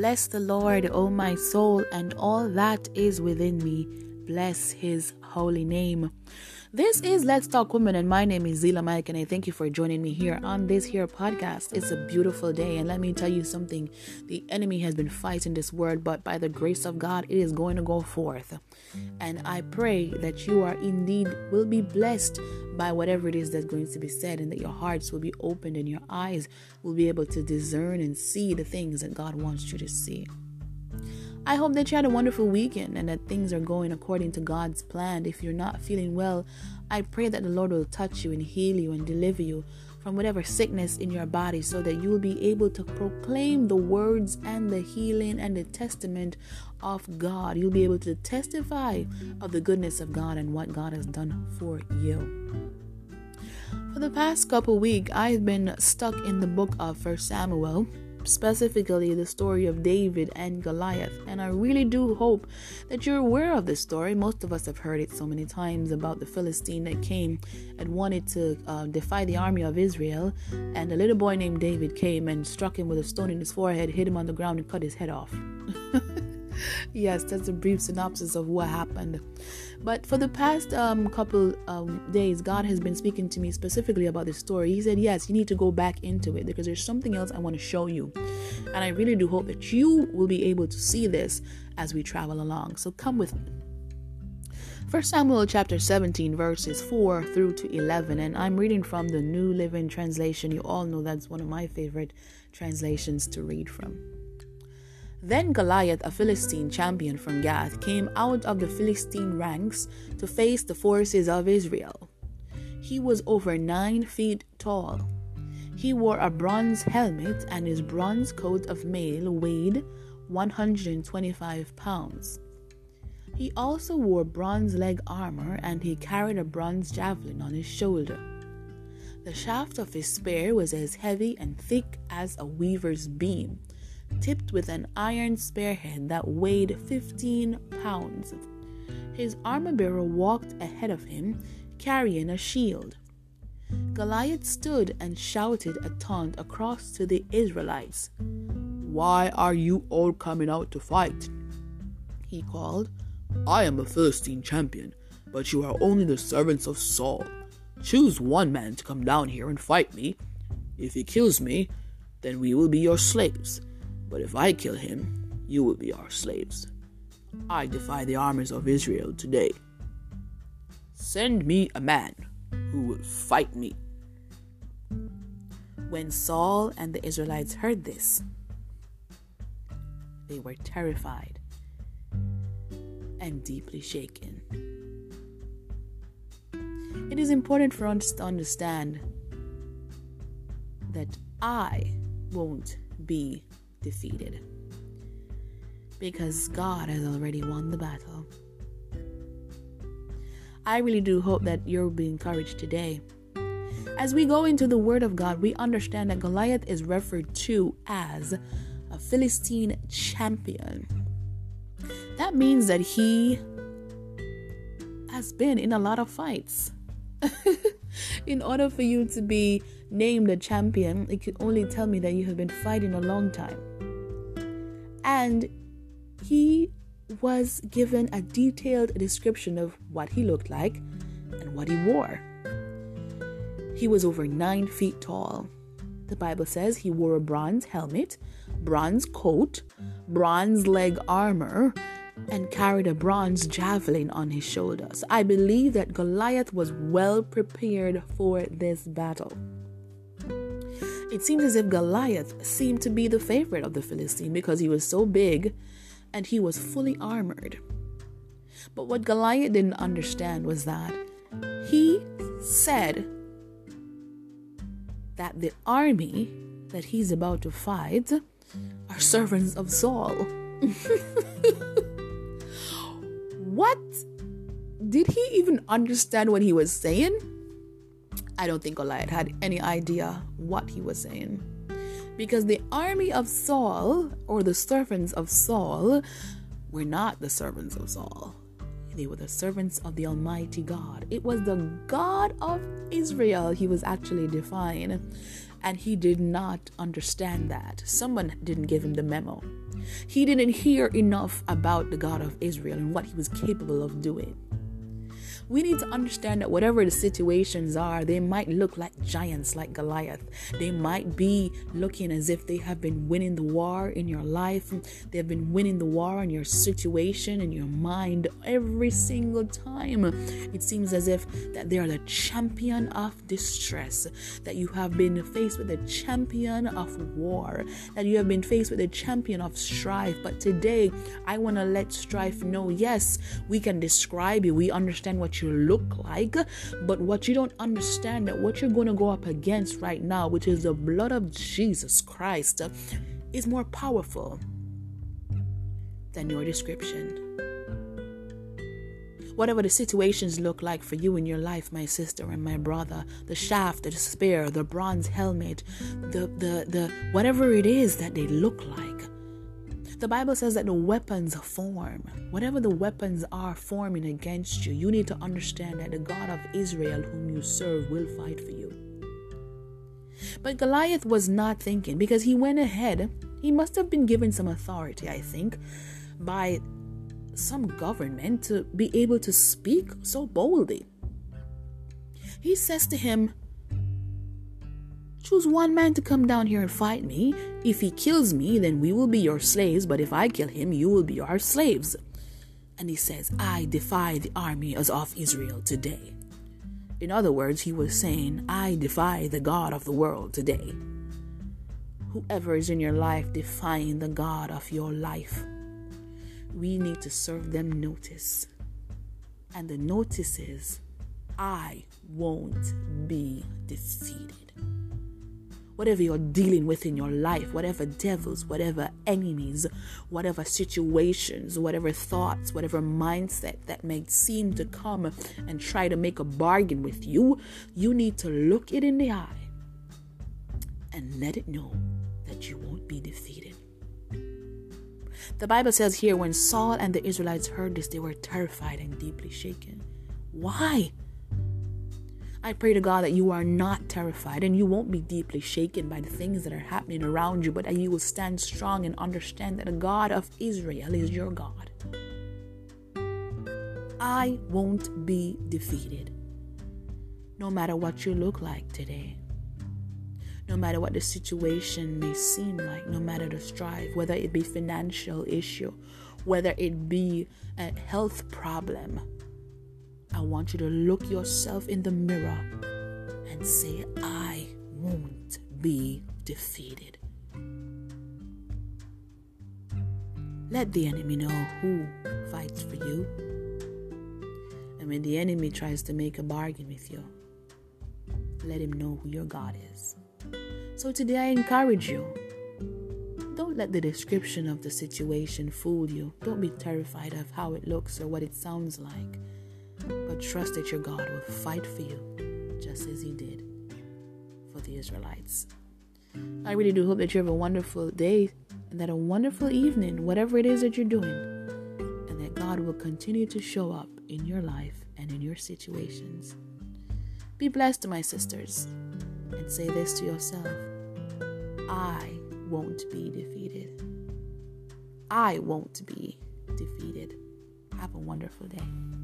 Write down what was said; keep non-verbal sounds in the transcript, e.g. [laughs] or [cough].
Bless the Lord, O my soul, and all that is within me. Bless his holy name. This is Let's Talk Women, and my name is Zeela Mike, and I thank you for joining me here on this here podcast. It's a beautiful day, and let me tell you something the enemy has been fighting this word, but by the grace of God, it is going to go forth. And I pray that you are indeed will be blessed by whatever it is that's going to be said, and that your hearts will be opened and your eyes will be able to discern and see the things that God wants you to see. I hope that you had a wonderful weekend and that things are going according to God's plan. If you're not feeling well, I pray that the Lord will touch you and heal you and deliver you from whatever sickness in your body so that you will be able to proclaim the words and the healing and the testament of God. You'll be able to testify of the goodness of God and what God has done for you. For the past couple weeks, I've been stuck in the book of First Samuel specifically the story of David and Goliath. And I really do hope that you're aware of this story. Most of us have heard it so many times about the Philistine that came and wanted to uh, defy the army of Israel. And a little boy named David came and struck him with a stone in his forehead, hit him on the ground, and cut his head off. [laughs] [laughs] yes, that's a brief synopsis of what happened. But for the past um, couple um, days, God has been speaking to me specifically about this story. He said, Yes, you need to go back into it because there's something else I want to show you. And I really do hope that you will be able to see this as we travel along. So come with me. 1 Samuel chapter 17, verses 4 through to 11, and I'm reading from the New Living Translation. You all know that's one of my favorite translations to read from. Then Goliath, a Philistine champion from Gath, came out of the Philistine ranks to face the forces of Israel. He was over nine feet tall. He wore a bronze helmet, and his bronze coat of mail weighed 125 pounds. He also wore bronze leg armor, and he carried a bronze javelin on his shoulder. The shaft of his spear was as heavy and thick as a weaver's beam tipped with an iron spearhead that weighed 15 pounds. His armor bearer walked ahead of him, carrying a shield. Goliath stood and shouted a taunt across to the Israelites. Why are you all coming out to fight? He called. I am a Philistine champion, but you are only the servants of Saul. Choose one man to come down here and fight me. If he kills me, then we will be your slaves but if I kill him, you will be our slaves. I defy the armies of Israel today. Send me a man who will fight me. When Saul and the Israelites heard this, they were terrified and deeply shaken. It is important for us to understand that I won't be defeated because God has already won the battle. I really do hope that you'll be encouraged today. As we go into the Word of God, we understand that Goliath is referred to as a Philistine champion. That means that he has been in a lot of fights. [laughs] in order for you to be named a champion, it could only tell me that you have been fighting a long time. And he was given a detailed description of what he looked like and what he wore. He was over nine feet tall. The Bible says he wore a bronze helmet, bronze coat, bronze leg armor, and carried a bronze javelin on his shoulders. I believe that Goliath was well prepared for this battle. It seems as if Goliath seemed to be the favorite of the Philistine because he was so big and he was fully armored. But what Goliath didn't understand was that he said that the army that he's about to fight are servants of Saul. [laughs] what? Did he even understand what he was saying? I don't think Goliath had any idea what he was saying. Because the army of Saul, or the servants of Saul, were not the servants of Saul. They were the servants of the Almighty God. It was the God of Israel he was actually defying. And he did not understand that. Someone didn't give him the memo. He didn't hear enough about the God of Israel and what he was capable of doing we need to understand that whatever the situations are, they might look like giants like Goliath. They might be looking as if they have been winning the war in your life. They have been winning the war in your situation, in your mind, every single time. It seems as if that they are the champion of distress, that you have been faced with the champion of war, that you have been faced with the champion of strife. But today, I want to let strife know yes, we can describe you, we understand you look like. But what you don't understand that what you're going to go up against right now, which is the blood of Jesus Christ, is more powerful than your description. Whatever the situations look like for you in your life, my sister and my brother, the shaft, the spear, the bronze helmet, the, the, the whatever it is that they look like, the Bible says that the weapons form. Whatever the weapons are forming against you, you need to understand that the God of Israel, whom you serve, will fight for you. But Goliath was not thinking because he went ahead. He must have been given some authority, I think, by some government to be able to speak so boldly. He says to him, Choose one man to come down here and fight me. If he kills me, then we will be your slaves, but if I kill him, you will be our slaves. And he says, I defy the army as of Israel today. In other words, he was saying, I defy the God of the world today. Whoever is in your life defying the God of your life, we need to serve them notice. And the notice is, I won't be defeated whatever you're dealing with in your life, whatever devils, whatever enemies, whatever situations, whatever thoughts, whatever mindset that may seem to come and try to make a bargain with you, you need to look it in the eye and let it know that you won't be defeated. The Bible says here when Saul and the Israelites heard this, they were terrified and deeply shaken. Why? I pray to God that you are not terrified and you won't be deeply shaken by the things that are happening around you, but that you will stand strong and understand that the God of Israel is your God. I won't be defeated. No matter what you look like today, no matter what the situation may seem like, no matter the strife, whether it be financial issue, whether it be a health problem, I want you to look yourself in the mirror and say, I won't be defeated. Let the enemy know who fights for you. And when the enemy tries to make a bargain with you, let him know who your God is. So today I encourage you don't let the description of the situation fool you. Don't be terrified of how it looks or what it sounds like but trust that your God will fight for you just as He did for the Israelites. I really do hope that you have a wonderful day and that a wonderful evening, whatever it is that you're doing, and that God will continue to show up in your life and in your situations. Be blessed, my sisters, and say this to yourself I won't be defeated. I won't be defeated. Have a wonderful day.